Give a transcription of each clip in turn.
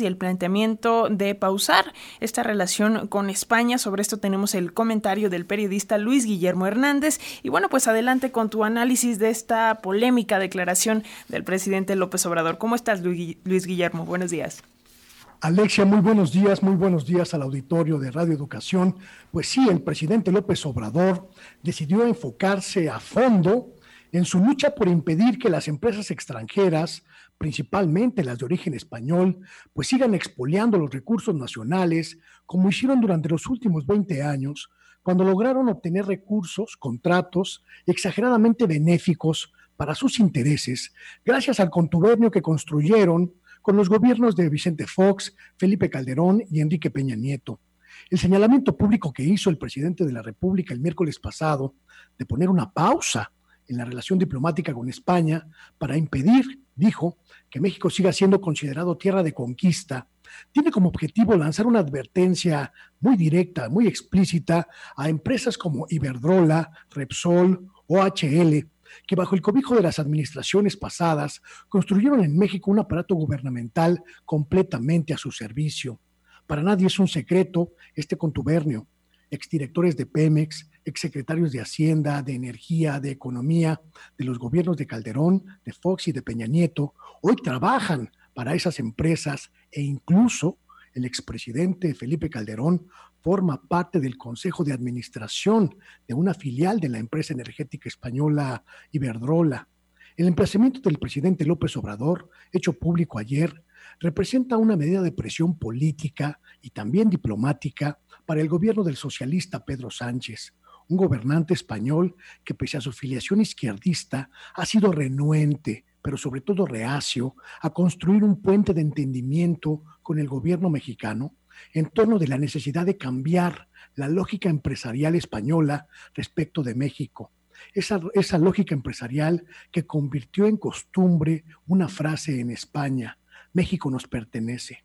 y el planteamiento de pausar esta relación con España. Sobre esto tenemos el comentario del periodista Luis Guillermo Hernández. Y bueno, pues adelante con tu análisis de esta polémica declaración del presidente López Obrador. ¿Cómo estás, Luis Guillermo? Buenos días. Alexia, muy buenos días, muy buenos días al auditorio de Radio Educación. Pues sí, el presidente López Obrador decidió enfocarse a fondo en su lucha por impedir que las empresas extranjeras principalmente las de origen español, pues sigan expoliando los recursos nacionales, como hicieron durante los últimos 20 años, cuando lograron obtener recursos, contratos exageradamente benéficos para sus intereses, gracias al contubernio que construyeron con los gobiernos de Vicente Fox, Felipe Calderón y Enrique Peña Nieto. El señalamiento público que hizo el presidente de la República el miércoles pasado de poner una pausa en la relación diplomática con España para impedir, dijo, que México siga siendo considerado tierra de conquista, tiene como objetivo lanzar una advertencia muy directa, muy explícita a empresas como Iberdrola, Repsol, OHL, que bajo el cobijo de las administraciones pasadas construyeron en México un aparato gubernamental completamente a su servicio. Para nadie es un secreto este contubernio. Exdirectores de Pemex, exsecretarios de Hacienda, de Energía, de Economía, de los gobiernos de Calderón, de Fox y de Peña Nieto, hoy trabajan para esas empresas e incluso el expresidente Felipe Calderón forma parte del Consejo de Administración de una filial de la empresa energética española Iberdrola. El emplazamiento del presidente López Obrador, hecho público ayer, representa una medida de presión política y también diplomática para el gobierno del socialista Pedro Sánchez, un gobernante español que pese a su filiación izquierdista ha sido renuente, pero sobre todo reacio, a construir un puente de entendimiento con el gobierno mexicano en torno de la necesidad de cambiar la lógica empresarial española respecto de México. Esa, esa lógica empresarial que convirtió en costumbre una frase en España, México nos pertenece.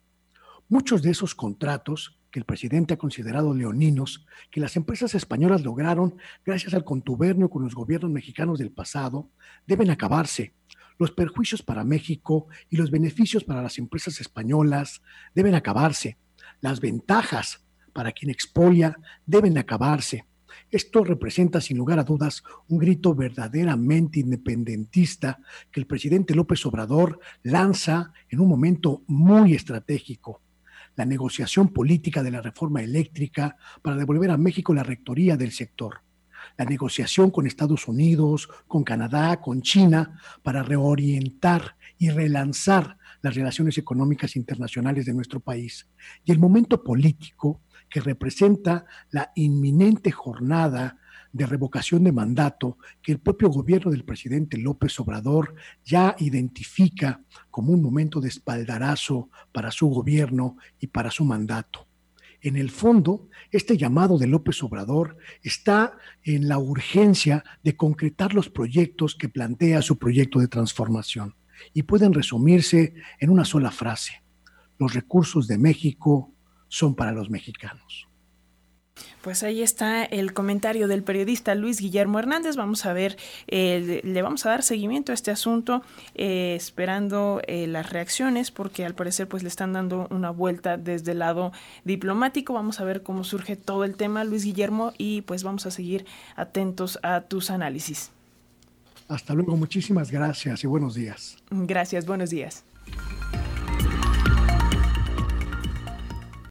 Muchos de esos contratos que el presidente ha considerado leoninos, que las empresas españolas lograron gracias al contubernio con los gobiernos mexicanos del pasado, deben acabarse. Los perjuicios para México y los beneficios para las empresas españolas deben acabarse. Las ventajas para quien expolia deben acabarse. Esto representa, sin lugar a dudas, un grito verdaderamente independentista que el presidente López Obrador lanza en un momento muy estratégico la negociación política de la reforma eléctrica para devolver a México la rectoría del sector, la negociación con Estados Unidos, con Canadá, con China, para reorientar y relanzar las relaciones económicas internacionales de nuestro país, y el momento político que representa la inminente jornada de revocación de mandato que el propio gobierno del presidente López Obrador ya identifica como un momento de espaldarazo para su gobierno y para su mandato. En el fondo, este llamado de López Obrador está en la urgencia de concretar los proyectos que plantea su proyecto de transformación y pueden resumirse en una sola frase. Los recursos de México son para los mexicanos. Pues ahí está el comentario del periodista Luis Guillermo Hernández. Vamos a ver, eh, le vamos a dar seguimiento a este asunto, eh, esperando eh, las reacciones, porque al parecer pues le están dando una vuelta desde el lado diplomático. Vamos a ver cómo surge todo el tema, Luis Guillermo, y pues vamos a seguir atentos a tus análisis. Hasta luego, muchísimas gracias y buenos días. Gracias, buenos días.